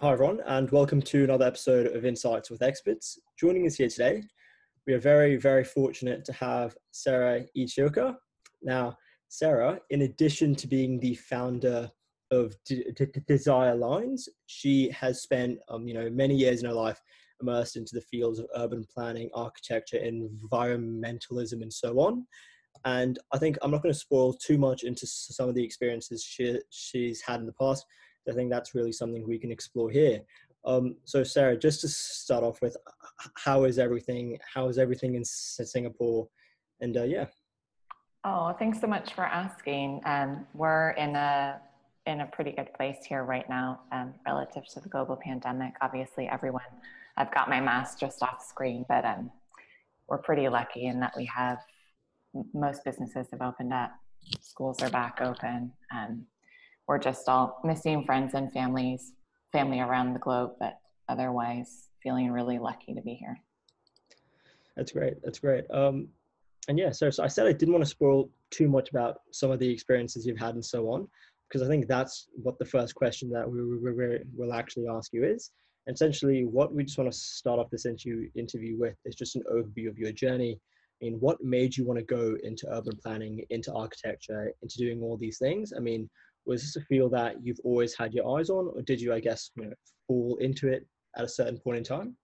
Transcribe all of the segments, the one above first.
Hi, everyone, and welcome to another episode of Insights with Experts. Joining us here today, we are very, very fortunate to have Sarah Ichioka. Now, Sarah, in addition to being the founder of D- D- Desire Lines, she has spent, um, you know, many years in her life immersed into the fields of urban planning, architecture, environmentalism, and so on. And I think I'm not going to spoil too much into some of the experiences she, she's had in the past I think that's really something we can explore here. Um, so Sarah, just to start off with, how is everything? How is everything in Singapore? And uh, yeah. Oh, thanks so much for asking. Um, we're in a in a pretty good place here right now, um, relative to the global pandemic. Obviously, everyone. I've got my mask just off screen, but um, we're pretty lucky in that we have most businesses have opened up, schools are back open, and we're just all missing friends and families, family around the globe, but otherwise feeling really lucky to be here. That's great. That's great. Um, and yeah, so, so I said I didn't want to spoil too much about some of the experiences you've had and so on, because I think that's what the first question that we, we, we will actually ask you is. Essentially, what we just want to start off this interview, interview with is just an overview of your journey. I mean, what made you want to go into urban planning, into architecture, into doing all these things? I mean, was this a field that you've always had your eyes on or did you i guess you know, fall into it at a certain point in time?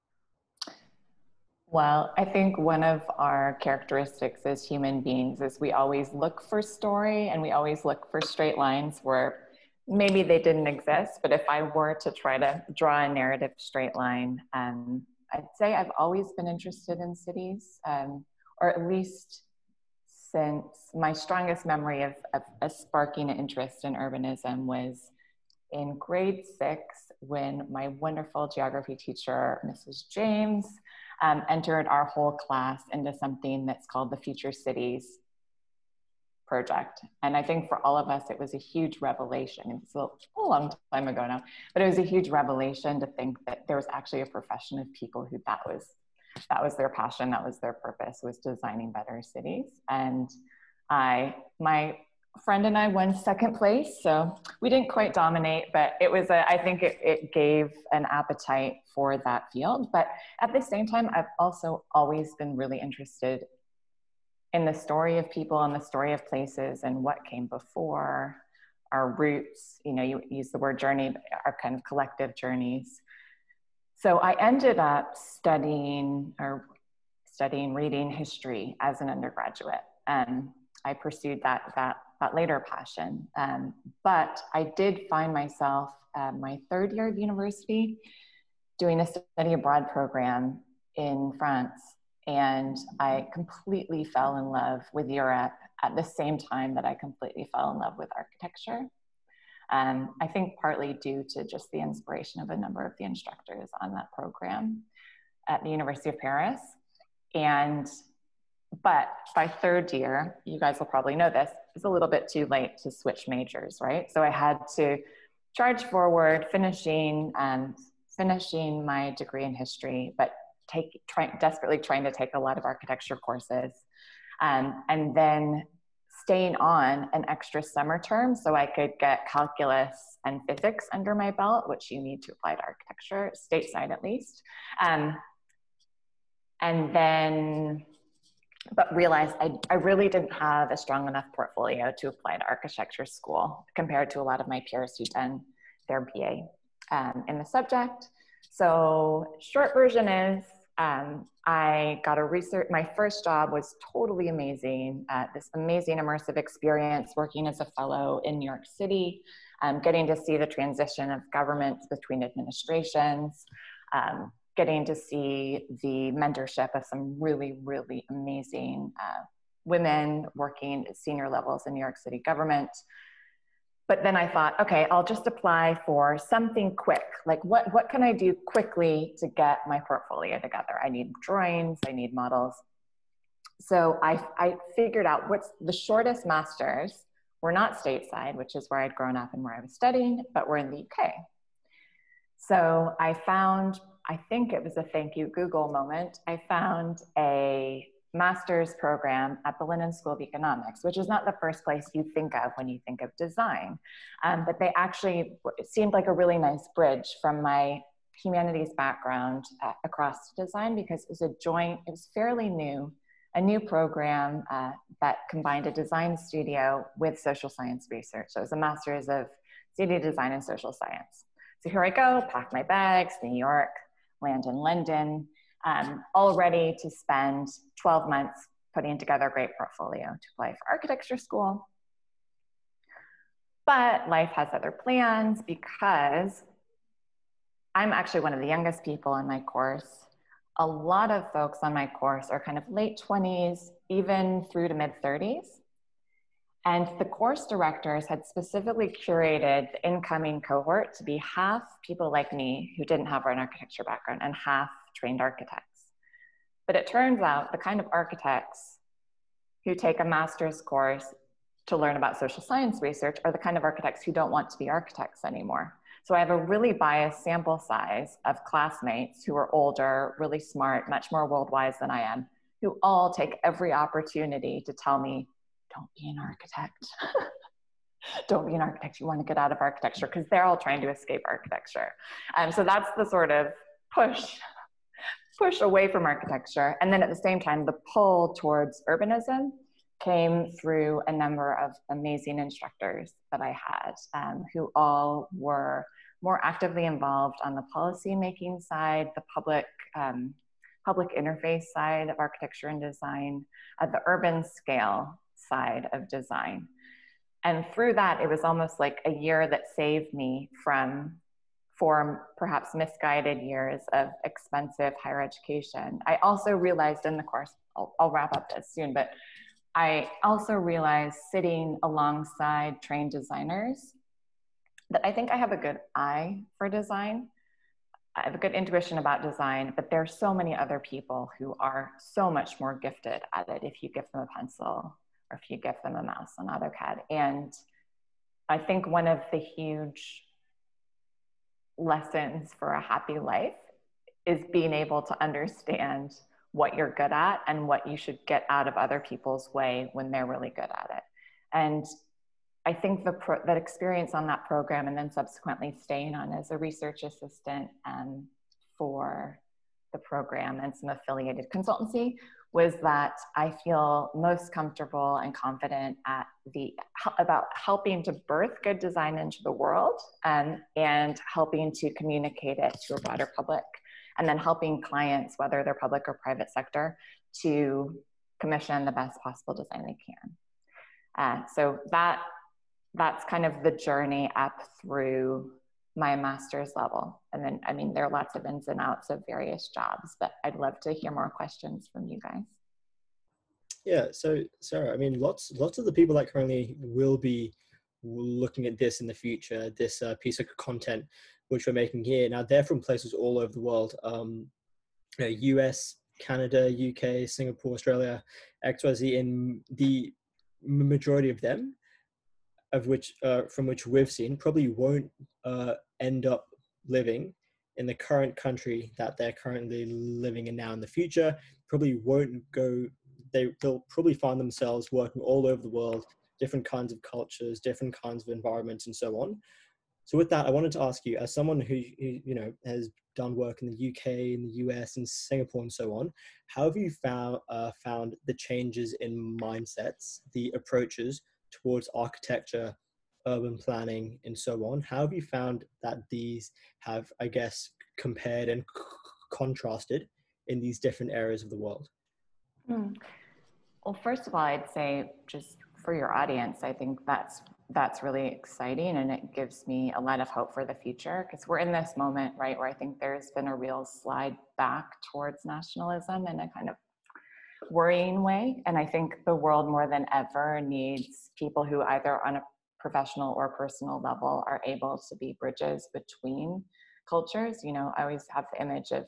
Well i think one of our characteristics as human beings is we always look for story and we always look for straight lines where maybe they didn't exist but if i were to try to draw a narrative straight line um, i'd say i've always been interested in cities um, or at least since my strongest memory of, of a sparking interest in urbanism was in grade six when my wonderful geography teacher, Mrs. James, um, entered our whole class into something that's called the Future Cities project. And I think for all of us, it was a huge revelation. It's a long time ago now, but it was a huge revelation to think that there was actually a profession of people who that was that was their passion. That was their purpose was designing better cities. And i my friend and i won second place so we didn't quite dominate but it was a, I think it, it gave an appetite for that field. But at the same time i've also always been really interested in the story of people and the story of places and what came before our roots. You know you use the word journey our kind of collective journeys so I ended up studying or studying reading history as an undergraduate. and I pursued that, that, that later passion. Um, but I did find myself my third year of university doing a study abroad program in France. And I completely fell in love with Europe at the same time that I completely fell in love with architecture. Um, I think partly due to just the inspiration of a number of the instructors on that program at the University of Paris. And, but by third year, you guys will probably know this, it's a little bit too late to switch majors, right? So I had to charge forward, finishing, um, finishing my degree in history, but take, try, desperately trying to take a lot of architecture courses. Um, and then staying on an extra summer term so I could get calculus and physics under my belt, which you need to apply to architecture, stateside at least. Um, and then, but realized I, I really didn't have a strong enough portfolio to apply to architecture school compared to a lot of my peers who'd done their BA um, in the subject. So short version is um, I got a research, my first job was totally amazing. Uh, this amazing immersive experience working as a fellow in New York City, um, getting to see the transition of governments between administrations, um, getting to see the mentorship of some really, really amazing uh, women working at senior levels in New York City government. But then I thought, okay, I'll just apply for something quick. Like, what, what can I do quickly to get my portfolio together? I need drawings, I need models. So I, I figured out what's the shortest masters. We're not stateside, which is where I'd grown up and where I was studying, but we're in the UK. So I found, I think it was a thank you Google moment. I found a master's program at the London School of Economics, which is not the first place you think of when you think of design. Um, but they actually seemed like a really nice bridge from my humanities background uh, across to design because it was a joint, it was fairly new, a new program uh, that combined a design studio with social science research. So it was a master's of studio design and social science. So here I go, pack my bags, New York, land in London, um, all ready to spend 12 months putting together a great portfolio to apply for architecture school. But life has other plans because I'm actually one of the youngest people in my course. A lot of folks on my course are kind of late 20s, even through to mid 30s. And the course directors had specifically curated the incoming cohort to be half people like me who didn't have an architecture background and half trained architects. But it turns out the kind of architects who take a master's course to learn about social science research are the kind of architects who don't want to be architects anymore. So I have a really biased sample size of classmates who are older, really smart, much more world wise than I am, who all take every opportunity to tell me, don't be an architect. don't be an architect. You want to get out of architecture because they're all trying to escape architecture. Um, so that's the sort of push push away from architecture. And then at the same time, the pull towards urbanism came through a number of amazing instructors that I had um, who all were more actively involved on the policy making side, the public um, public interface side of architecture and design, at the urban scale side of design. And through that, it was almost like a year that saved me from four perhaps misguided years of expensive higher education. I also realized in the course, I'll, I'll wrap up this soon, but I also realized sitting alongside trained designers that I think I have a good eye for design. I have a good intuition about design, but there are so many other people who are so much more gifted at it if you give them a pencil or if you give them a mouse on AutoCAD. And I think one of the huge lessons for a happy life is being able to understand what you're good at and what you should get out of other people's way when they're really good at it. And I think the pro- that experience on that program and then subsequently staying on as a research assistant um, for the program and some affiliated consultancy was that I feel most comfortable and confident at the about helping to birth good design into the world and and helping to communicate it to a broader public and then helping clients, whether they're public or private sector, to commission the best possible design they can. Uh, so that that's kind of the journey up through my master's level. And then, I mean, there are lots of ins and outs of various jobs, but I'd love to hear more questions from you guys. Yeah, so Sarah, I mean, lots lots of the people that currently will be looking at this in the future, this uh, piece of content which we're making here. Now they're from places all over the world, um, you know, US, Canada, UK, Singapore, Australia, XYZ, and the majority of them, of which uh, from which we've seen, probably won't uh, end up living in the current country that they're currently living in now in the future. Probably won't go. They, they'll probably find themselves working all over the world, different kinds of cultures, different kinds of environments, and so on. So with that, I wanted to ask you, as someone who, who, you know has done work in the UK, in the US, and Singapore, and so on, how have you found uh, found the changes in mindsets, the approaches towards architecture, urban planning, and so on? How have you found that these have, I guess, compared and c- contrasted in these different areas of the world? Hmm. Well, first of all, I'd say just for your audience, I think that's that's really exciting and it gives me a lot of hope for the future because we're in this moment right where i think there's been a real slide back towards nationalism and a kind of worrying way. And i think the world more than ever needs people who either on a professional or personal level are able to be bridges between cultures. You know i always have the image of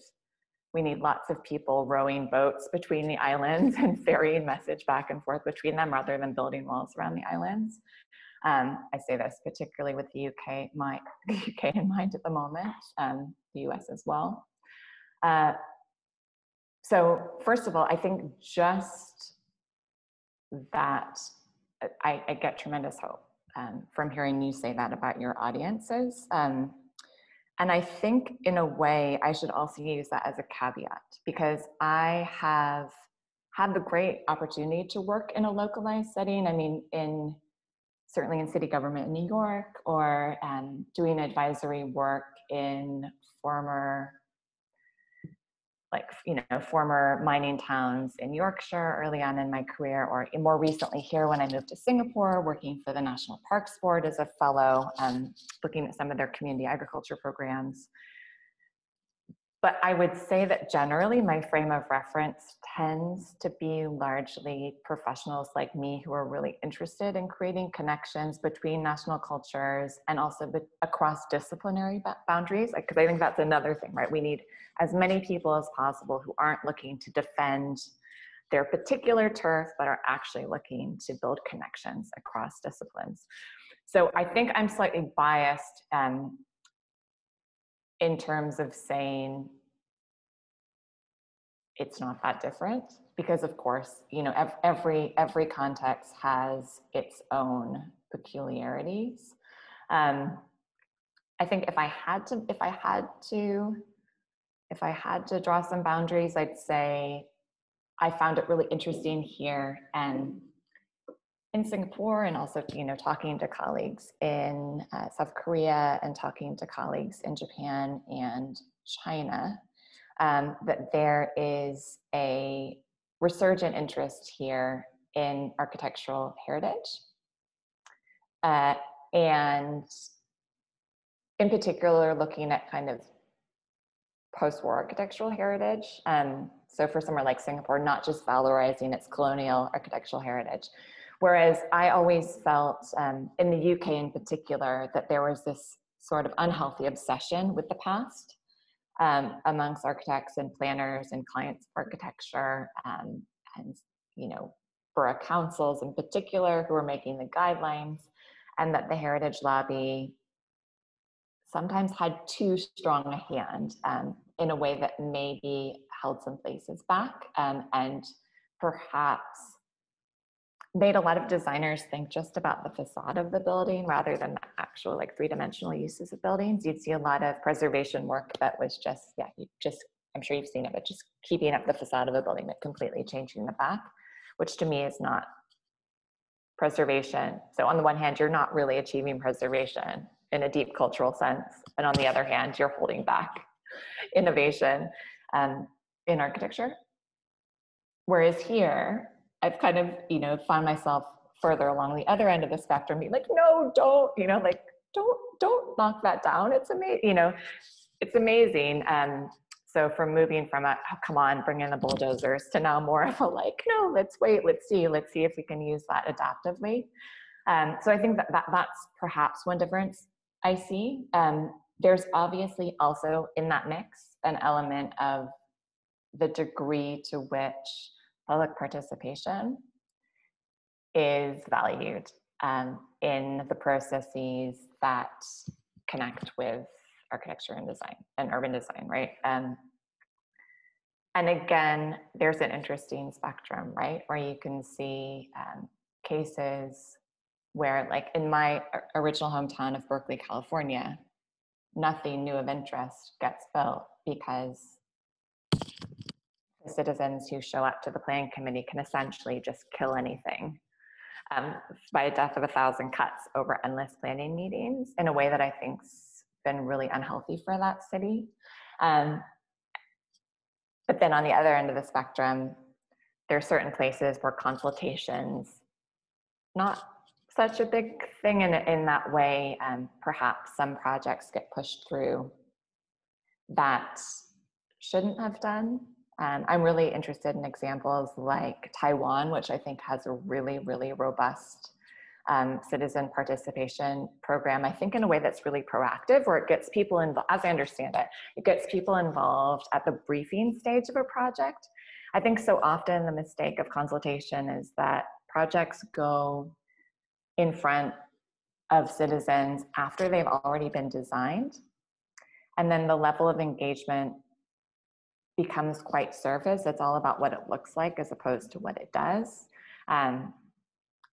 we need lots of people rowing boats between the islands and ferrying message back and forth between them rather than building walls around the islands. Um, I say this particularly with the UK, my, the UK in mind at the moment, um, the US as well. Uh, so first of all, I think just that I, I get tremendous hope um, from hearing you say that about your audiences. Um, and I think, in a way, I should also use that as a caveat because I have had the great opportunity to work in a localized setting. I mean, in certainly in city government in New York or um, doing advisory work in former like you know former mining towns in Yorkshire early on in my career, or more recently here when I moved to Singapore, working for the National Parks Board as a fellow, um, looking at some of their community agriculture programs. But I would say that generally my frame of reference tends to be largely professionals like me who are really interested in creating connections between national cultures and also across disciplinary boundaries. Because I think that's another thing, right? We need as many people as possible who aren't looking to defend their particular turf, but are actually looking to build connections across disciplines. So I think I'm slightly biased um, in terms of saying it's not that different because of course you know every every context has its own peculiarities. Um, i think if i had to if i had to if i had to draw some boundaries i'd say i found it really interesting here and in Singapore and also, you know, talking to colleagues in uh, South Korea and talking to colleagues in Japan and China, um, that there is a resurgent interest here in architectural heritage. Uh, and in particular, looking at kind of post-war architectural heritage. Um, so for somewhere like Singapore, not just valorizing its colonial architectural heritage, Whereas I always felt um, in the UK in particular that there was this sort of unhealthy obsession with the past um, amongst architects and planners and clients of architecture um, and you know borough councils in particular who are making the guidelines and that the heritage lobby sometimes had too strong a hand um, in a way that maybe held some places back um, and perhaps made a lot of designers think just about the facade of the building rather than the actual like three-dimensional uses of buildings. You'd see a lot of preservation work that was just, yeah, you just, I'm sure you've seen it, but just keeping up the facade of a building but completely changing the back, which to me is not preservation. So on the one hand, you're not really achieving preservation in a deep cultural sense. And on the other hand, you're holding back innovation um, in architecture. Whereas here, I've kind of, you know, found myself further along the other end of the spectrum, being like, no, don't, you know, like, don't, don't knock that down. It's amazing, you know, it's amazing. Um, so from moving from a oh, come on, bring in the bulldozers to now more of a like, no, let's wait, let's see, let's see if we can use that adaptively. Um, so I think that, that that's perhaps one difference I see. Um, there's obviously also in that mix an element of the degree to which public participation is valued um, in the processes that connect with architecture and design and urban design, right? Um, and again, there's an interesting spectrum, right? Where you can see um, cases where, like in my original hometown of Berkeley, California, nothing new of interest gets built because citizens who show up to the planning committee can essentially just kill anything um, by a death of a thousand cuts over endless planning meetings in a way that I think's been really unhealthy for that city. Um, but then on the other end of the spectrum, there are certain places where consultations, not such a big thing in, in that way, um, perhaps some projects get pushed through that shouldn't have done I'm really interested in examples like Taiwan, which I think has a really, really robust um, citizen participation program. I think in a way that's really proactive, where it gets people involved, as I understand it, it gets people involved at the briefing stage of a project. I think so often the mistake of consultation is that projects go in front of citizens after they've already been designed. And then the level of engagement becomes quite surface. It's all about what it looks like as opposed to what it does. Um,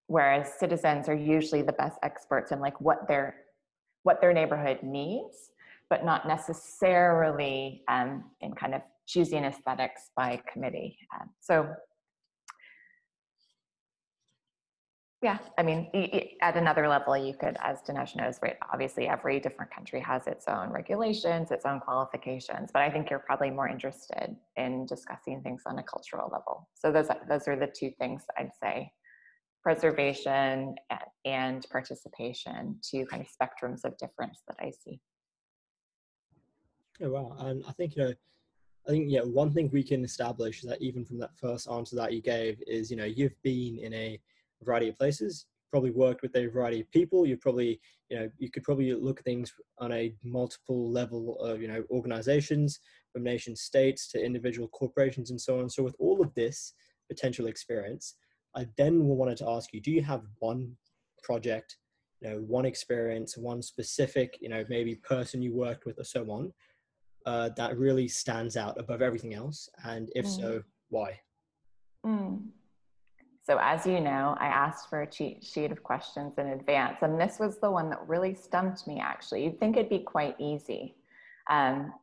whereas citizens are usually the best experts in like what their what their neighborhood needs, but not necessarily um, in kind of choosing aesthetics by committee. Um, so Yeah, I mean, at another level, you could, as Dinesh knows, right? Obviously, every different country has its own regulations, its own qualifications. But I think you're probably more interested in discussing things on a cultural level. So those those are the two things I'd say: preservation and participation, two kind of spectrums of difference that I see. Oh wow! And I think you know, I think yeah, one thing we can establish is that even from that first answer that you gave is you know you've been in a variety of places. Probably worked with a variety of people. You've probably you know you could probably look at things on a multiple level of you know organizations from nation states to individual corporations and so on. So with all of this potential experience i then wanted to ask you do you have one project you know one experience one specific you know maybe person you worked with or so on uh, that really stands out above everything else? And if mm. so why? Mm. So as you know, I asked for a cheat sheet of questions in advance, and this was the one that really stumped me actually. You'd think it'd be quite easy. Um,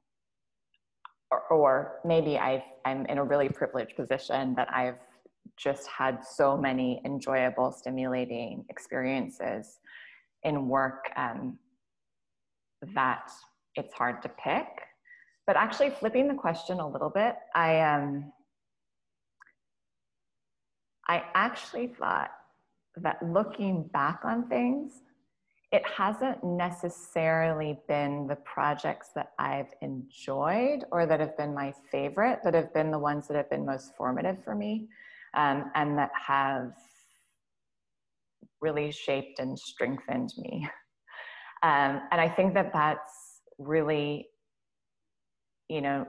or, or, maybe i am in a really privileged position that I've just had so many enjoyable, stimulating experiences in work um, that it's hard to pick. But actually, flipping the question a little bit, I um, I actually thought that looking back on things, it hasn't necessarily been the projects that I've enjoyed or that have been my favorite, that have been the ones that have been most formative for me um, and that have really shaped and strengthened me. Um, and I think that that's really, you know,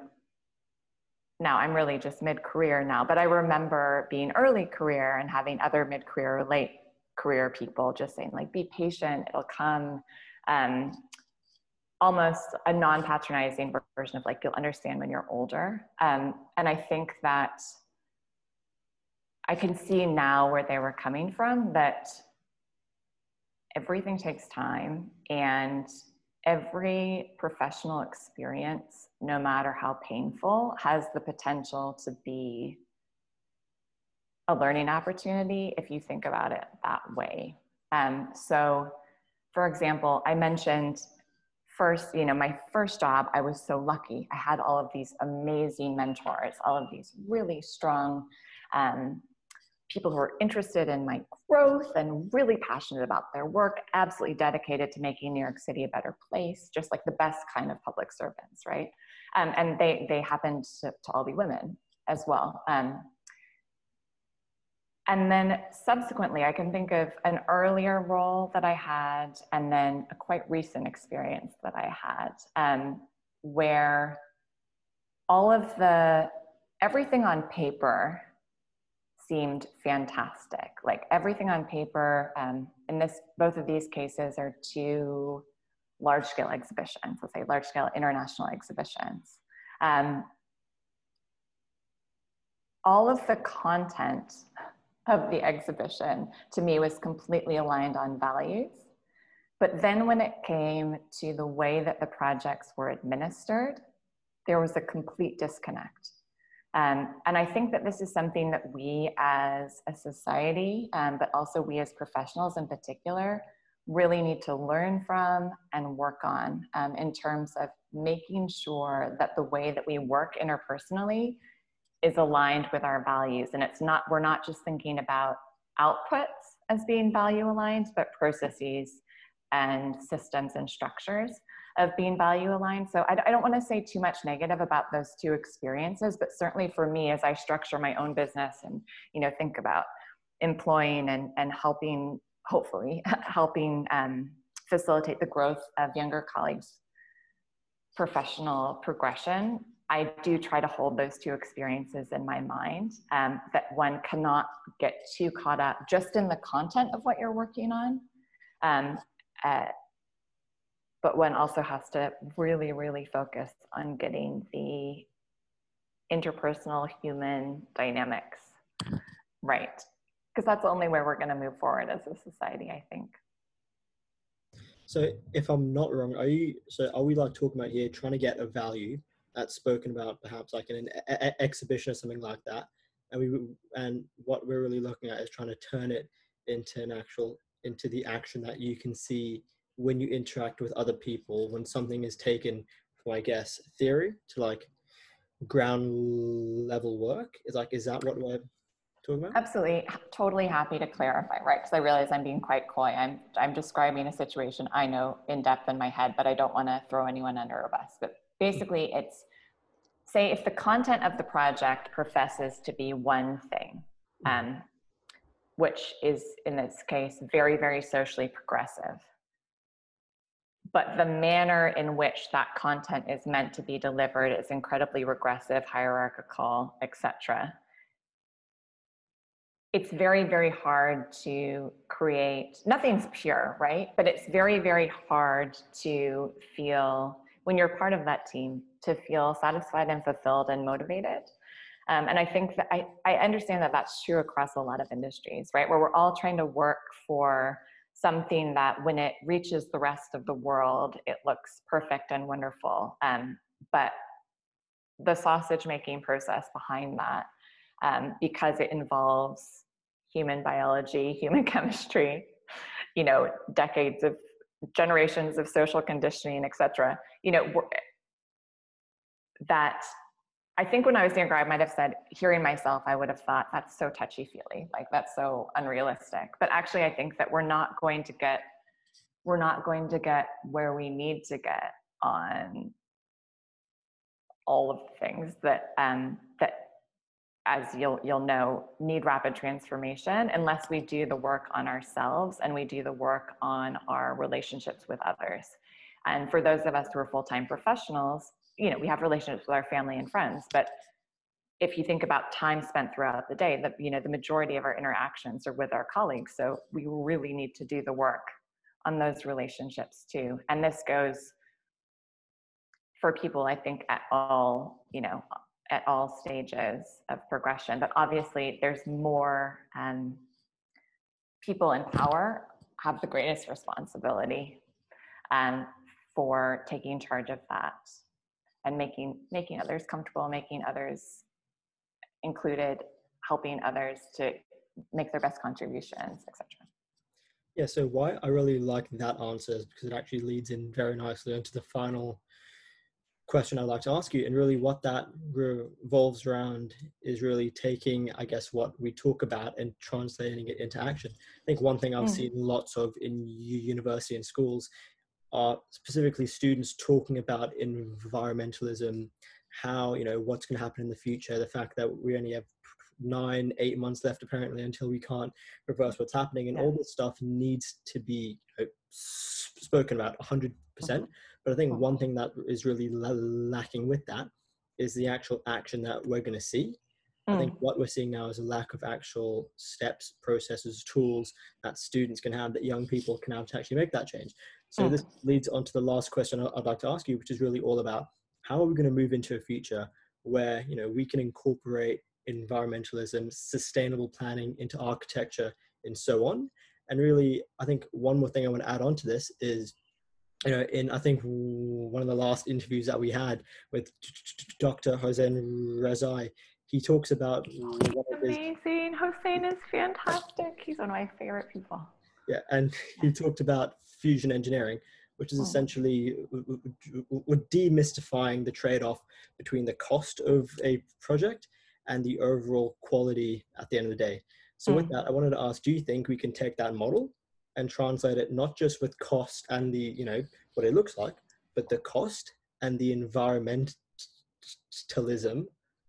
now I'm really just mid career now, but I remember being early career and having other mid career or late career people just saying, like, be patient, it'll come. Um, almost a non patronizing version of like, you'll understand when you're older. Um, and I think that I can see now where they were coming from that everything takes time and every professional experience, no matter how painful, has the potential to be a learning opportunity if you think about it that way. Um, so, for example, I mentioned first, you know, my first job, I was so lucky. I had all of these amazing mentors, all of these really strong um, people who are interested in my growth and really passionate about their work, absolutely dedicated to making New York City a better place, just like the best kind of public servants, right? Um, and they, they happened to, to, all be women as well. Um, and then subsequently, I can think of an earlier role that I had, and then a quite recent experience that I had, um, where all of the everything on paper seemed fantastic. Like everything on paper, um, in this, both of these cases are two large scale exhibitions, let's say large scale international exhibitions. Um, all of the content of the exhibition to me was completely aligned on values. But then when it came to the way that the projects were administered, there was a complete disconnect. Um, and I think that this is something that we as a society, um, but also we as professionals in particular, really need to learn from and work on um, in terms of making sure that the way that we work interpersonally is aligned with our values. And it's not, we're not just thinking about outputs as being value aligned, but processes and systems and structures of being value aligned. So I, I don't want to say too much negative about those two experiences, but certainly for me, as I structure my own business and you know think about employing and and helping, hopefully helping um, facilitate the growth of younger colleagues' professional progression. I do try to hold those two experiences in my mind. Um, that one cannot get too caught up just in the content of what you're working on. Um, uh, but one also has to really, really focus on getting the interpersonal human dynamics right. Because that's the only way we're going to move forward as a society, I think. So, if I'm not wrong, are you? So, are we like talking about here trying to get a value that's spoken about, perhaps like in an a- a- exhibition or something like that, and we and what we're really looking at is trying to turn it into an actual into the action that you can see when you interact with other people when something is taken from i guess theory to like ground level work is like is that what we're talking about? Absolutely. Totally happy to clarify right because i realize i'm being quite coy. I'm i'm describing a situation i know in depth in my head but i don't want to throw anyone under a bus. But basically it's say if the content of the project professes to be one thing mm-hmm. um, which is in this case very very socially progressive but the manner in which that content is meant to be delivered is incredibly regressive, hierarchical, etc. It's very, very hard to create, nothing's pure, right? But it's very, very hard to feel, when you're part of that team, to feel satisfied and fulfilled and motivated. Um, and I think that I, I understand that that's true across a lot of industries, right? Where we're all trying to work for something that when it reaches the rest of the world, it looks perfect and wonderful. Um, but the sausage making process behind that, um, because it involves human biology, human chemistry, you know, decades of generations of social conditioning, et cetera, you know, that I think when I was younger, I might have said, hearing myself, I would have thought that's so touchy feely, like that's so unrealistic. But actually, I think that we're not going to get, we're not going to get where we need to get on all of the things that um, that, as you'll you'll know, need rapid transformation unless we do the work on ourselves and we do the work on our relationships with others. And for those of us who are full time professionals, you know we have relationships with our family and friends but if you think about time spent throughout the day that you know the majority of our interactions are with our colleagues so we really need to do the work on those relationships too. And this goes for people i think at all you know at all stages of progression. But obviously there's more um, people in power have the greatest responsibility um, for taking charge of that and making making others comfortable making others included helping others to make their best contributions etc yeah so why i really like that answer is because it actually leads in very nicely into the final question i'd like to ask you. And really what that revolves around is really taking i guess what we talk about and translating it into action. I think one thing i've mm. seen lots of in university and schools are specifically students talking about environmentalism, how, you know, what's going to happen in the future, the fact that we only have nine, eight months left apparently until we can't reverse what's happening. And all this stuff needs to be you know, spoken about 100%. percent mm-hmm. But I think one thing that is really lacking with that is the actual action that we're going to see. I think mm. what we're seeing now is a lack of actual steps, processes, tools that students can have, that young people can have to actually make that change. So mm. this leads on to the last question I'd like to ask you, which is really all about how are we going to move into a future where you know we can incorporate environmentalism, sustainable planning into architecture, and so on. And really, I think one more thing I want to add on to this is, you know, in I think one of the last interviews that we had with Dr. Hossein Rezaei, he talks about amazing. Hossein is fantastic. He's one of my favorite people. Yeah, and he talked about fusion engineering, which is oh. essentially demystifying the trade-off between the cost of a project and the overall quality at the end of the day. So mm. with that, I wanted to ask, do you think we can take that model and translate it not just with cost and the, you know, what it looks like, but the cost and the environmentalism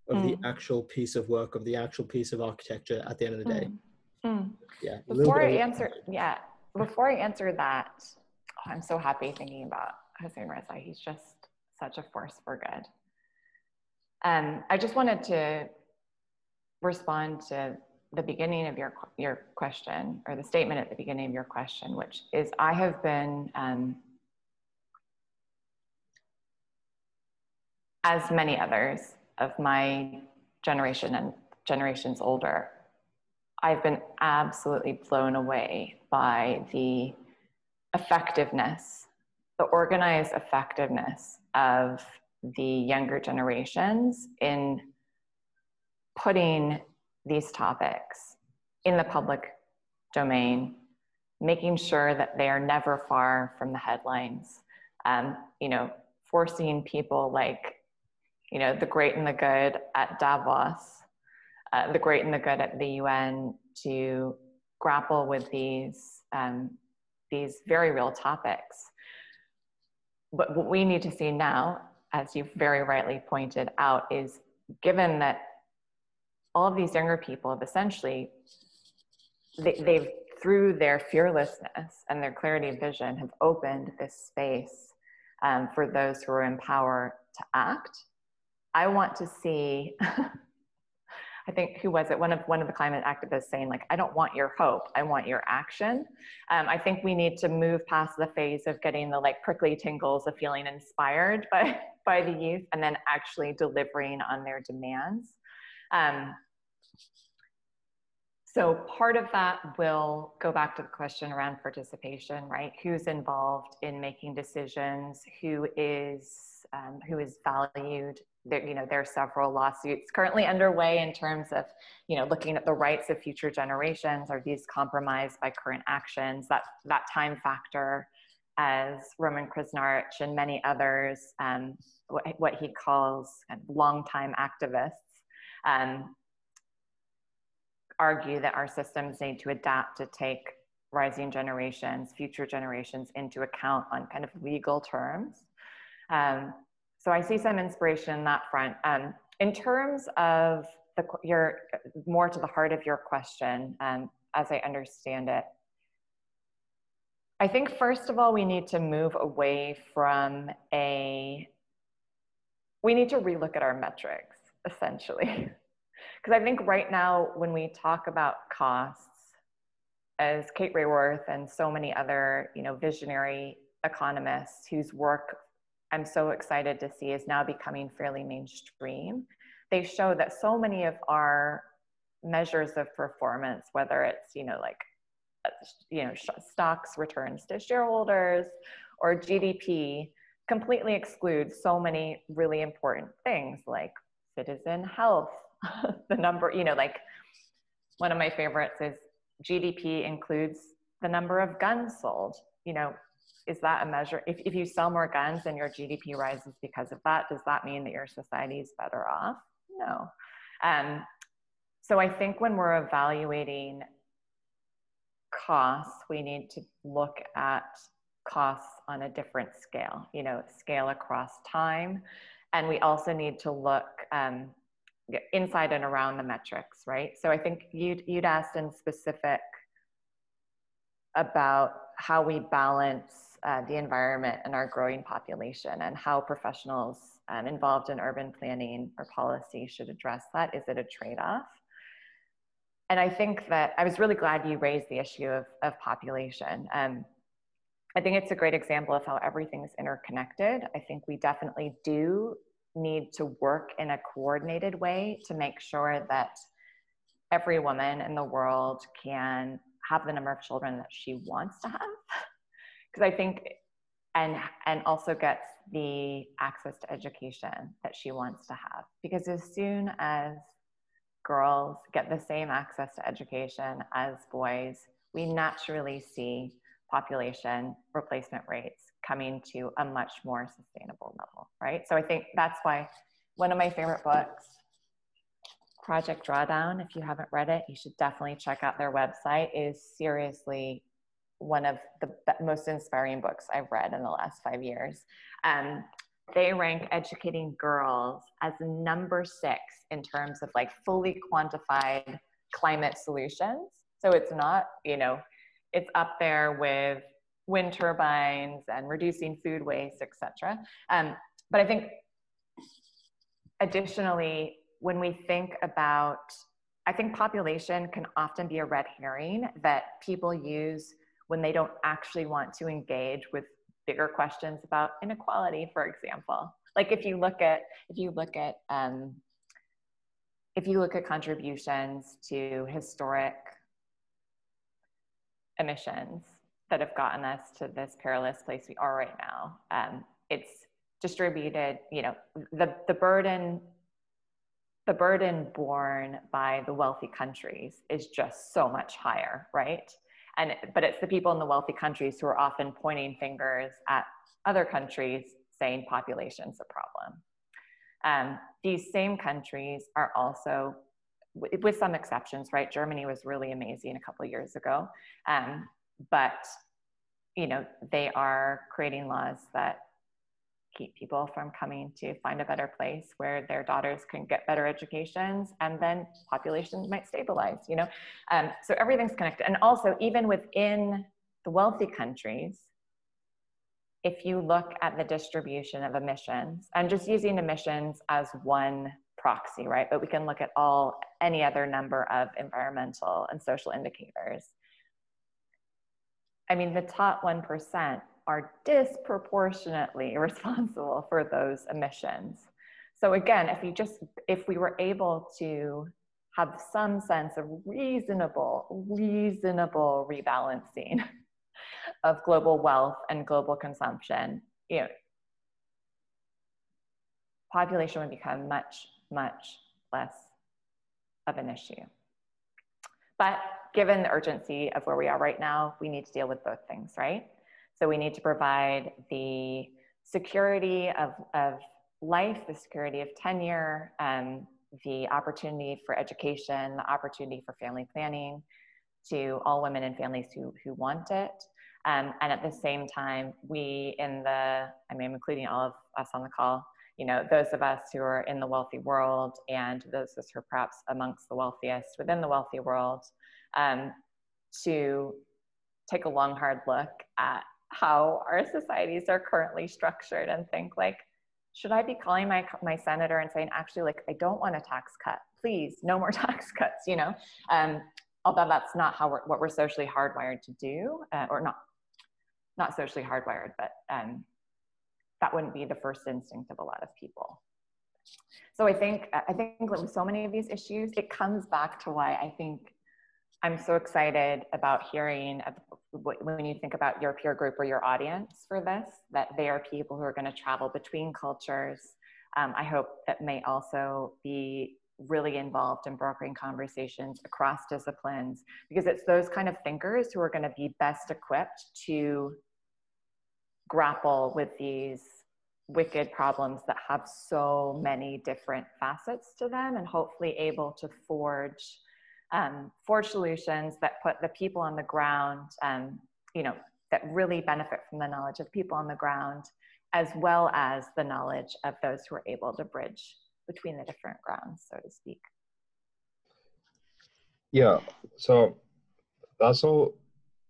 of mm. the actual piece of work, of the actual piece of architecture at the end of the day? Mm. Mm. Yeah. Before I answer, yeah, before I answer that, oh, I'm so happy thinking about Hossein Rezaei. He's just such a force for good. Um, I just wanted to respond to the beginning of your your question or the statement at the beginning of your question, which is I have been um, as many others of my generation and generations older, I've been absolutely blown away by the effectiveness, the organized effectiveness of the younger generations in putting these topics in the public domain, making sure that they are never far from the headlines. Um, you know, forcing people like, you know, the great and the good at Davos, uh, the great and the good at the UN to grapple with these um, these very real topics. But what we need to see now, as you very rightly pointed out, is given that all of these younger people have essentially they, they've through their fearlessness and their clarity of vision have opened this space um, for those who are in power to act. I want to see I think who was it? One of one of the climate activists saying like, I don't want your hope, I want your action. Um, I think we need to move past the phase of getting the like prickly tingles of feeling inspired by by the youth, and then actually delivering on their demands. Um, so part of that will go back to the question around participation, right? Who's involved in making decisions? Who is um, who is valued? There, you know, there are several lawsuits currently underway in terms of, you know, looking at the rights of future generations. Are these compromised by current actions? That that time factor, as Roman Krznaric and many others, um, what, what, he calls long-time activists. Um, argue that our systems need to adapt to take rising generations, future generations into account on kind of legal terms. Um, so I see some inspiration in that front. Um, in terms of the, your more to the heart of your question, um, as I understand it, I think first of all we need to move away from a. We need to relook at our metrics essentially. Because I think right now, when we talk about costs, as Kate Raworth and so many other, you know, visionary economists whose work I'm so excited to see is now becoming fairly mainstream, they show that so many of our measures of performance, whether it's, you know, like, you know, stocks returns to shareholders or GDP, completely exclude so many really important things like citizen health, the number, you know, like one of my favorites is GDP includes the number of guns sold. You know, is that a measure? If, if you sell more guns and your GDP rises because of that, does that mean that your society is better off? No. Um, so I think when we're evaluating costs, we need to look at costs on a different scale, you know, scale across time. And we also need to look um, inside and around the metrics, right? So I think you'd, you'd asked in specific about how we balance uh, the environment and our growing population and how professionals um, involved in urban planning or policy should address that. Is it a trade-off? And I think that I was really glad you raised the issue of, of population. Um, I think it's a great example of how everything is interconnected. I think we definitely do need to work in a coordinated way to make sure that every woman in the world can have the number of children that she wants to have because i think and and also gets the access to education that she wants to have because as soon as girls get the same access to education as boys we naturally see population replacement rates coming to a much more sustainable level, right? So I think that's why one of my favorite books, Project Drawdown, if you haven't read it, you should definitely check out their website, is seriously one of the most inspiring books I've read in the last five years. Um, they rank educating girls as number six in terms of like fully quantified climate solutions. So it's not, you know, it's up there with wind turbines and reducing food waste, etc. Um, but I think additionally, when we think about, I think population can often be a red herring that people use when they don't actually want to engage with bigger questions about inequality, for example. Like if you look at if you look at um, if you look at contributions to historic emissions that have gotten us to this perilous place we are right now, um, it's distributed, you know, the, the burden the burden borne by the wealthy countries is just so much higher, right? And but it's the people in the wealthy countries who are often pointing fingers at other countries saying population's a problem. Um, these same countries are also, with some exceptions, right? Germany was really amazing a couple years ago, um, but you know they are creating laws that keep people from coming to find a better place where their daughters can get better educations and then populations might stabilize you know? Um, so everything's connected. And also even within the wealthy countries if you look at the distribution of emissions and just using emissions as one proxy right? But we can look at all any other number of environmental and social indicators. I mean the top 1% are disproportionately responsible for those emissions. So again, if we just if we were able to have some sense of reasonable, reasonable rebalancing of global wealth and global consumption, you know, population would become much, much less of an issue. But given the urgency of where we are right now, we need to deal with both things, right? So we need to provide the security of, of life, the security of tenure, um, the opportunity for education, the opportunity for family planning to all women and families who, who want it. Um, and at the same time, we in the, I mean, including all of us on the call, you know, those of us who are in the wealthy world and those who are perhaps amongst the wealthiest within the wealthy world, um, to take a long, hard look at how our societies are currently structured and think like should i be calling my my senator and saying actually like i don't want a tax cut. Please no more tax cuts you know? Um, although that's not how we're, what we're socially hardwired to do uh, or not not socially hardwired but um, that wouldn't be the first instinct of a lot of people. So i think i think with so many of these issues it comes back to why i think I'm so excited about hearing when you think about your peer group or your audience for this, that they are people who are going to travel between cultures. Um, I hope that may also be really involved in brokering conversations across disciplines because it's those kind of thinkers who are going to be best equipped to grapple with these wicked problems that have so many different facets to them and hopefully able to forge um, forge solutions that put the people on the ground, um, you know, that really benefit from the knowledge of people on the ground, as well as the knowledge of those who are able to bridge between the different grounds, so to speak. Yeah, so that's all.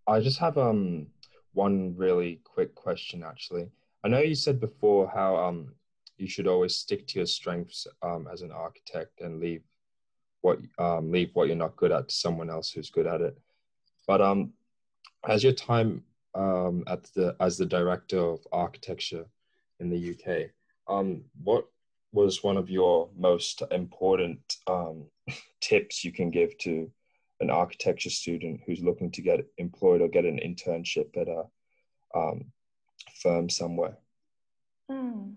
I just have um one really quick question actually. I know you said before how um you should always stick to your strengths um, as an architect and leave what um, leave what you're not good at to someone else who's good at it. But um, as your time um, at the as the director of architecture in the UK, um, what was one of your most important um, tips you can give to an architecture student who's looking to get employed or get an internship at a um, firm somewhere? Mm.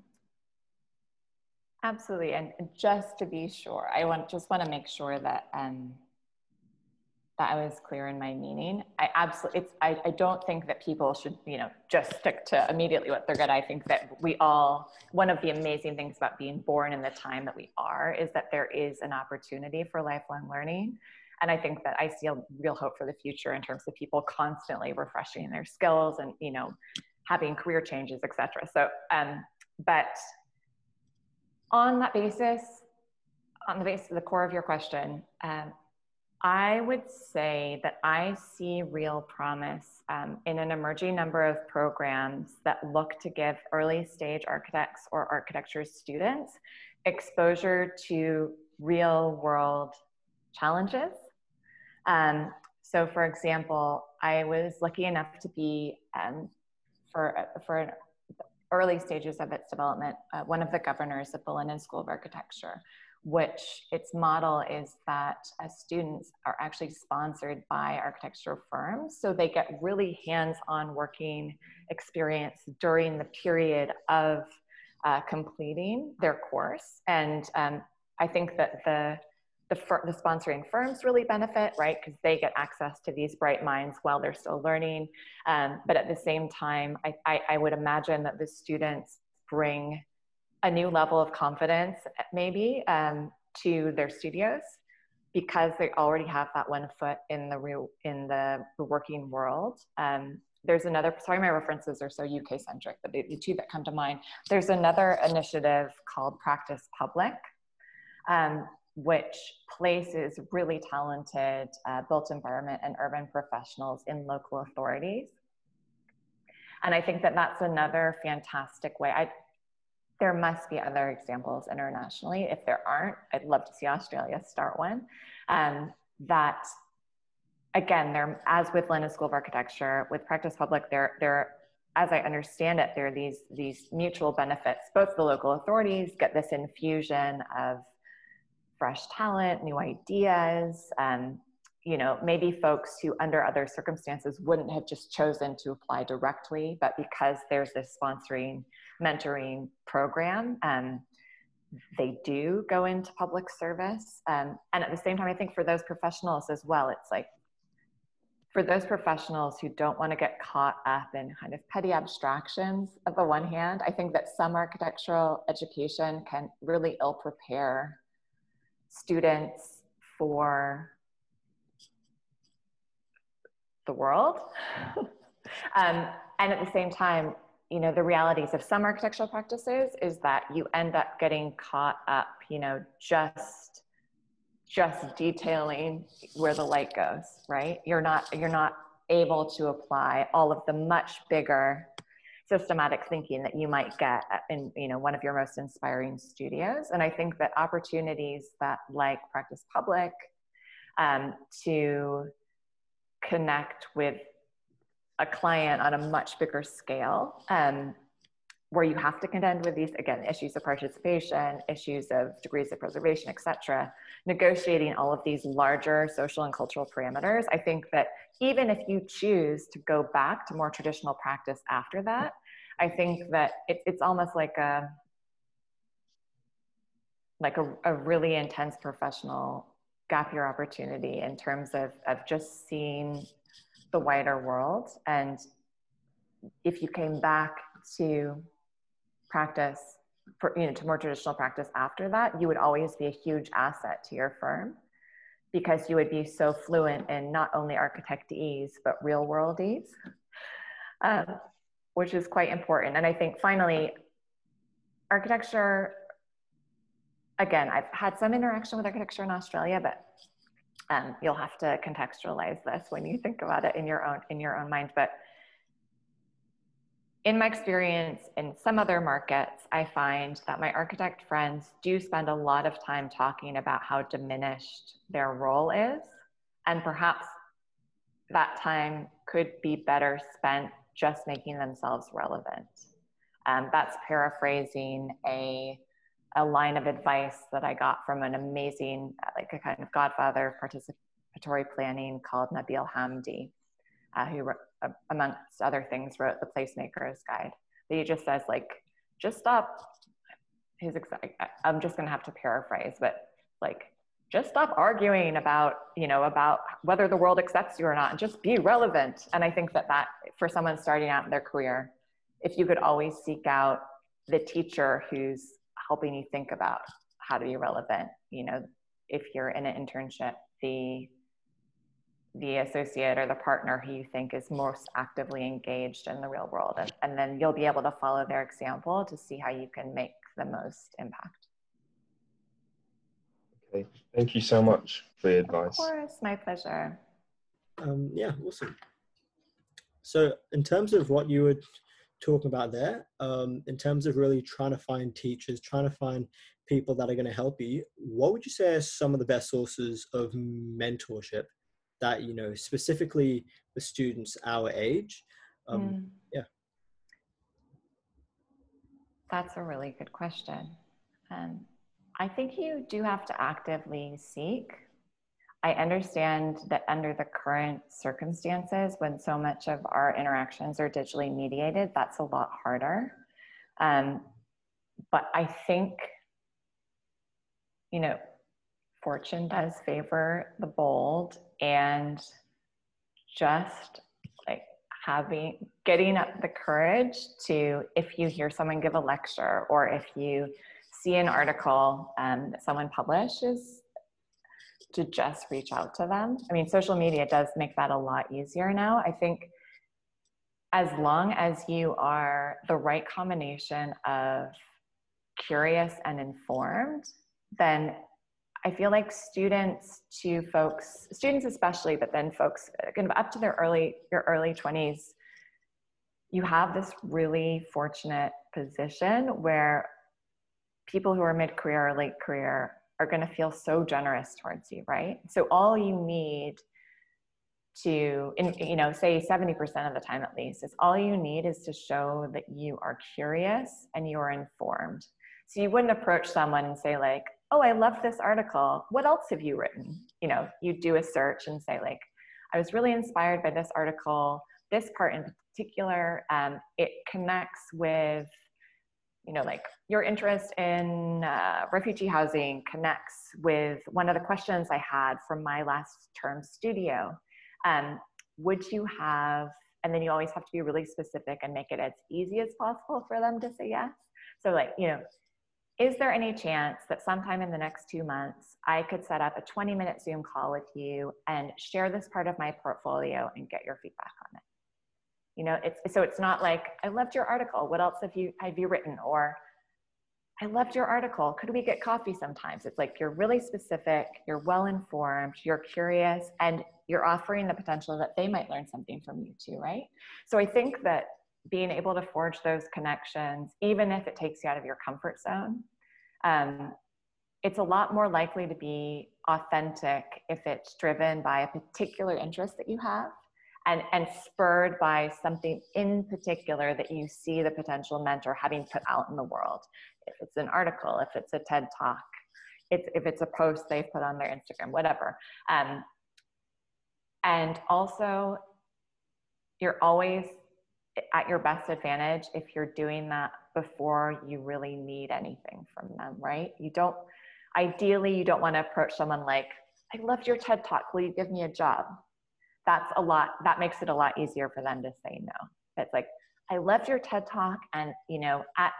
Absolutely, and just to be sure, I want just want to make sure that um, that I was clear in my meaning. I absolutely, it's I, I don't think that people should you know just stick to immediately what they're good. I think that we all one of the amazing things about being born in the time that we are is that there is an opportunity for lifelong learning. And I think that I see a real hope for the future in terms of people constantly refreshing their skills and you know having career changes, etc. So, um, but on that basis, on the basis of the core of your question, um, I would say that I see real promise um, in an emerging number of programs that look to give early stage architects or architecture students exposure to real world challenges. Um, so, for example, I was lucky enough to be um, for, for early stages of its development, uh, one of the governors of the London School of Architecture, which its model is that uh, students are actually sponsored by architectural firms. So they get really hands on working experience during the period of uh, completing their course. And um, I think that the the, the, sponsoring firms really benefit, right? Because they get access to these bright minds while they're still learning. Um, but at the same time, I, I, I, would imagine that the students bring a new level of confidence, maybe, um, to their studios because they already have that one foot in the real in the, the working world. Um, there's another, sorry, my references are so UK centric, but the, the, two that come to mind. There's another initiative called Practice Public, um, which places really talented uh, built environment and urban professionals in local authorities. And I think that that's another fantastic way. I, there must be other examples internationally. If there aren't, I'd love to see Australia start one. Um, that again, there as with London School of Architecture, with Practice Public, there there as I understand it, there are these these mutual benefits. Both the local authorities get this infusion of fresh talent, new ideas. Um, you know, maybe folks who under other circumstances wouldn't have just chosen to apply directly, but because there's this sponsoring, mentoring program, um, they do go into public service. Um, and at the same time, I think for those professionals as well, it's like for those professionals who don't want to get caught up in kind of petty abstractions of the one hand, I think that some architectural education can really ill prepare students for the world. um, and at the same time, you know, the realities of some architectural practices is that you end up getting caught up, you know, just just detailing where the light goes, right? You're not you're not able to apply all of the much bigger systematic thinking that you might get in you know one of your most inspiring studios. And i think that opportunities that like practice public um, to connect with a client on a much bigger scale um, where you have to contend with these again issues of participation issues of degrees of preservation etc negotiating all of these larger social and cultural parameters. I think that even if you choose to go back to more traditional practice after that i think that it, it's almost like a like a, a really intense professional gap year opportunity in terms of, of just seeing the wider world. And if you came back to practice for you know to more traditional practice after that you would always be a huge asset to your firm because you would be so fluent in not only architectese but real worldese um, which is quite important. And i think finally architecture again i've had some interaction with architecture in australia but um, you'll have to contextualize this when you think about it in your own in your own mind but in my experience in some other markets, I find that my architect friends do spend a lot of time talking about how diminished their role is. And perhaps that time could be better spent just making themselves relevant. Um, that's paraphrasing a, a line of advice that I got from an amazing, like a kind of godfather of participatory planning called Nabil Hamdi, uh, who amongst other things, wrote the Placemaker's Guide. That he just says like, just stop. His exact. I'm just gonna have to paraphrase, but like, just stop arguing about you know about whether the world accepts you or not, and just be relevant. And I think that that for someone starting out in their career, if you could always seek out the teacher who's helping you think about how to be relevant, you know, if you're in an internship, the the associate or the partner who you think is most actively engaged in the real world. And, and then you'll be able to follow their example to see how you can make the most impact. Okay, thank you so much for your advice. Of course, my pleasure. Um, yeah, awesome. So, in terms of what you were talking about there, um, in terms of really trying to find teachers, trying to find people that are going to help you, what would you say are some of the best sources of mentorship that you know specifically the students our age um, mm. yeah that's a really good question um, I think you do have to actively seek. I understand that under the current circumstances, when so much of our interactions are digitally mediated, that's a lot harder. Um, but I think, you know, fortune does favor the bold and just like having getting up the courage to if you hear someone give a lecture or if you see an article um, that someone publishes to just reach out to them. I mean social media does make that a lot easier now. I think as long as you are the right combination of curious and informed then I feel like students to folks, students especially, but then folks kind of up to their early, your early 20s, you have this really fortunate position where people who are mid-career or late career are going to feel so generous towards you, right? So all you need to, in, you know, say 70% of the time at least, is all you need is to show that you are curious and you are informed. So you wouldn't approach someone and say like, oh, I love this article. What else have you written? You know, you do a search and say, like, I was really inspired by this article, this part in particular. Um, it connects with, you know, like your interest in uh, refugee housing connects with one of the questions I had from my last term studio. Um, would you have, and then you always have to be really specific and make it as easy as possible for them to say yes. So, like, you know, is there any chance that sometime in the next two months I could set up a 20 minute Zoom call with you and share this part of my portfolio and get your feedback on it? You know, it's so it's not like I loved your article. What else have you have you written? Or I loved your article. Could we get coffee sometimes? It's like you're really specific, you're well informed, you're curious, and you're offering the potential that they might learn something from you too, right? So I think that being able to forge those connections, even if it takes you out of your comfort zone, um, it's a lot more likely to be authentic if it's driven by a particular interest that you have and, and spurred by something in particular that you see the potential mentor having put out in the world. If it's an article, if it's a TED talk, if, if it's a post they've put on their Instagram, whatever. Um, and also, you're always at your best advantage if you're doing that before you really need anything from them, right? You don't, ideally, you don't want to approach someone like, I loved your TED talk. Will you give me a job? That's a lot, that makes it a lot easier for them to say no. It's like, I loved your TED talk and, you know, at,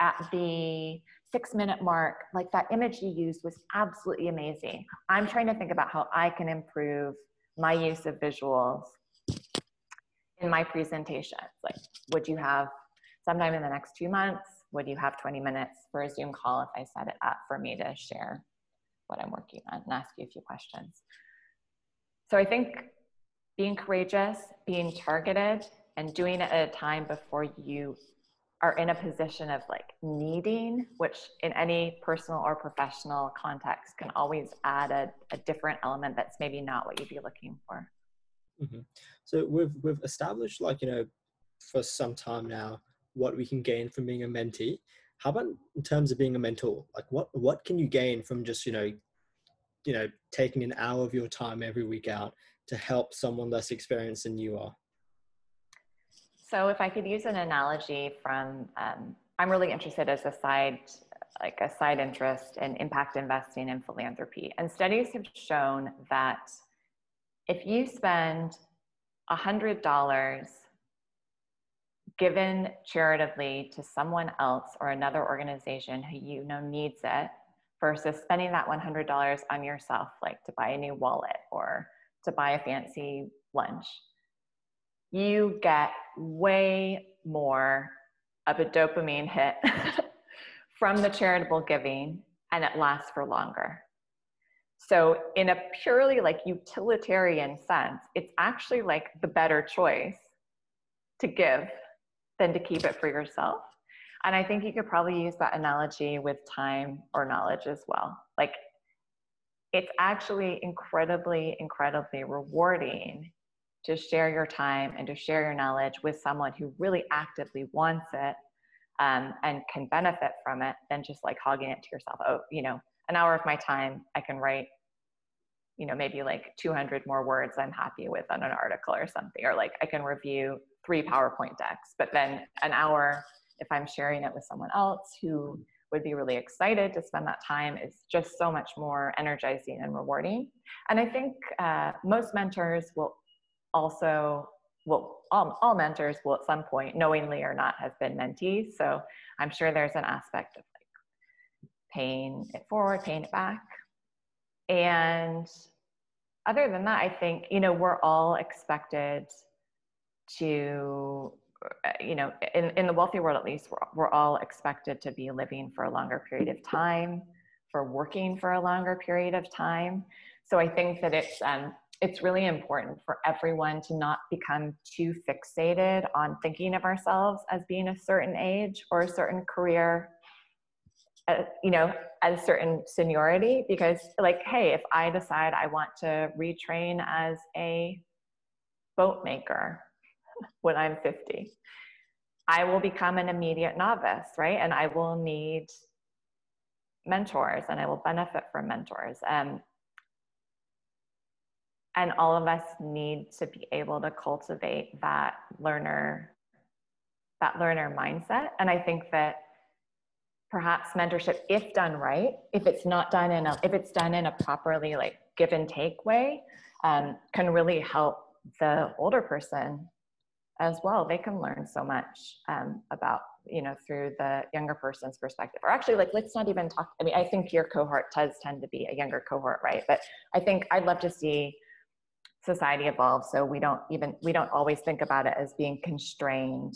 at the six minute mark, like that image you used was absolutely amazing. I'm trying to think about how I can improve my use of visuals in my presentations. Like, would you have sometime in the next two months? Would you have 20 minutes for a Zoom call if I set it up for me to share what I'm working on and ask you a few questions? So I think being courageous, being targeted, and doing it at a time before you are in a position of like needing, which in any personal or professional context can always add a, a different element that's maybe not what you'd be looking for. Mm-hmm. So we've we've established like you know for some time now what we can gain from being a mentee. How about in terms of being a mentor? Like what what can you gain from just you know you know taking an hour of your time every week out to help someone less experienced than you are? So if I could use an analogy from um, I'm really interested as a side like a side interest in impact investing and philanthropy. And studies have shown that if you spend $100 given charitably to someone else or another organization who you know needs it versus spending that $100 on yourself, like to buy a new wallet or to buy a fancy lunch, you get way more of a dopamine hit from the charitable giving and it lasts for longer. So, in a purely like utilitarian sense, it's actually like the better choice to give than to keep it for yourself. And I think you could probably use that analogy with time or knowledge as well. Like, it's actually incredibly, incredibly rewarding to share your time and to share your knowledge with someone who really actively wants it um, and can benefit from it than just like hogging it to yourself. Oh, you know, an hour of my time, I can write, you know, maybe like 200 more words I'm happy with on an article or something, or like I can review three PowerPoint decks. But then an hour, if I'm sharing it with someone else who would be really excited to spend that time is just so much more energizing and rewarding. And I think uh, most mentors will also well, all, all mentors will at some point, knowingly or not, have been mentees. So I'm sure there's an aspect of paying it forward, paying it back. And other than that, I think, you know, we're all expected to, you know, in, in the wealthy world at least, we're, we're all expected to be living for a longer period of time, for working for a longer period of time. So I think that it's um, it's really important for everyone to not become too fixated on thinking of ourselves as being a certain age or a certain career you know at a certain seniority because like hey if i decide i want to retrain as a boat maker when i'm 50 i will become an immediate novice right? And i will need mentors and i will benefit from mentors. And and all of us need to be able to cultivate that learner that learner mindset. And i think that perhaps mentorship if done right if it's not done in a if it's done in a properly like give and take way um, can really help the older person as well. They can learn so much um, about you know through the younger person's perspective. Or actually like let's not even talk i mean i think your cohort does tend to be a younger cohort right? But i think i'd love to see society evolve so we don't even we don't always think about it as being constrained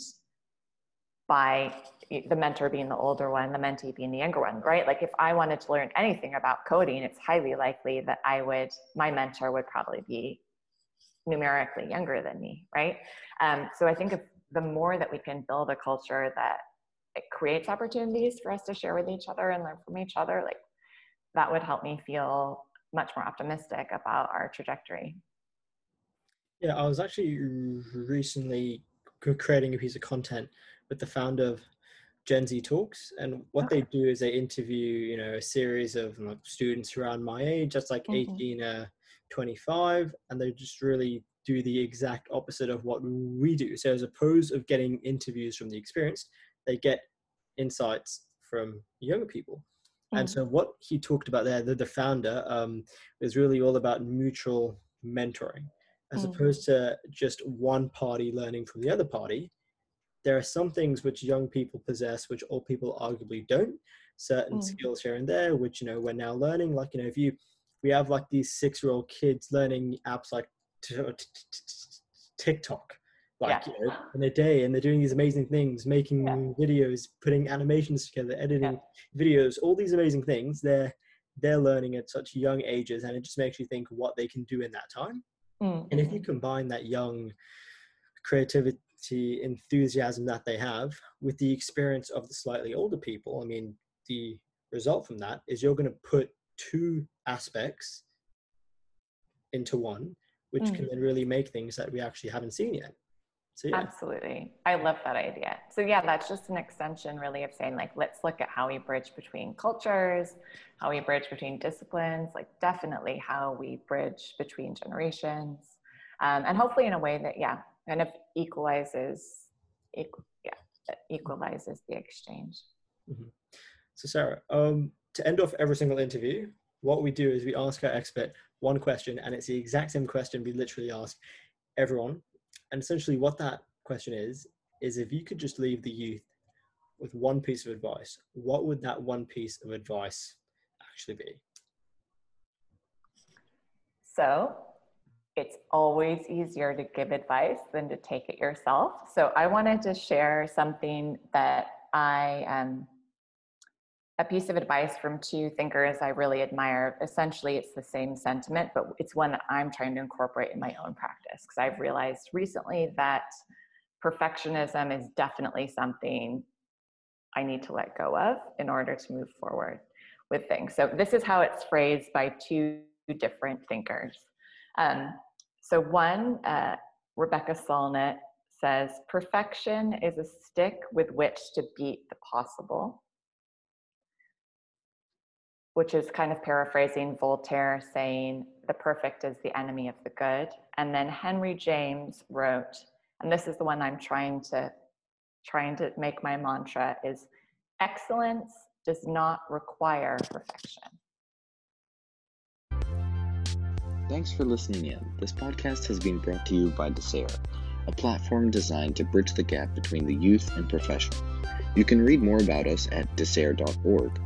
by the mentor being the older one the mentee being the younger one right? Like if i wanted to learn anything about coding it's highly likely that i would my mentor would probably be numerically younger than me right? Um, so i think the more that we can build a culture that it creates opportunities for us to share with each other and learn from each other like that would help me feel much more optimistic about our trajectory. Yeah, I was actually recently creating a piece of content with the founder of Gen Z Talks, and what okay. they do is they interview, you know, a series of like, students around my age, that's like mm-hmm. 18 uh, 25, and they just really do the exact opposite of what we do. So as opposed of getting interviews from the experienced, they get insights from younger people. Mm-hmm. And so what he talked about there, the, the founder, um, is really all about mutual mentoring as mm. opposed to just one party learning from the other party there are some things which young people possess which old people arguably don't certain mm. skills here and there which you know we're now learning like you know if you we have like these six year old kids learning apps like tiktok like yeah. you know in a day and they're doing these amazing things making yeah. videos putting animations together editing yeah. videos all these amazing things they're they're learning at such young ages and it just makes you think what they can do in that time Mm-hmm. And if you combine that young creativity, enthusiasm that they have with the experience of the slightly older people, I mean, the result from that is you're going to put two aspects into one, which mm-hmm. can then really make things that we actually haven't seen yet. So, yeah. Absolutely. I love that idea. So, yeah, that's just an extension, really, of saying, like, let's look at how we bridge between cultures, how we bridge between disciplines, like, definitely how we bridge between generations, um, and hopefully in a way that, yeah, kind of equalizes, equ- yeah, equalizes the exchange. Mm-hmm. So, Sarah, um, to end off every single interview, what we do is we ask our expert one question, and it's the exact same question we literally ask everyone and essentially, what that question is, is if you could just leave the youth with one piece of advice, what would that one piece of advice actually be? So, it's always easier to give advice than to take it yourself. So, I wanted to share something that I um, a piece of advice from two thinkers I really admire. Essentially, it's the same sentiment, but it's one that I'm trying to incorporate in my own practice because I've realized recently that perfectionism is definitely something I need to let go of in order to move forward with things. So, this is how it's phrased by two different thinkers. Um, so, one, uh, Rebecca Solnit says, Perfection is a stick with which to beat the possible, which is kind of paraphrasing Voltaire saying, The perfect is the enemy of the good. And then Henry James wrote, and this is the one I'm trying to trying to make my mantra is excellence does not require perfection. Thanks for listening in. This podcast has been brought to you by Desare, a platform designed to bridge the gap between the youth and professionals. You can read more about us at desare.org.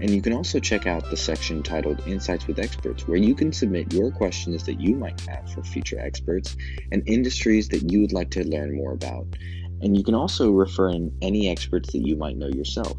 And you can also check out the section titled Insights with Experts, where you can submit your questions that you might have for future experts and industries that you would like to learn more about. And you can also refer in any experts that you might know yourself.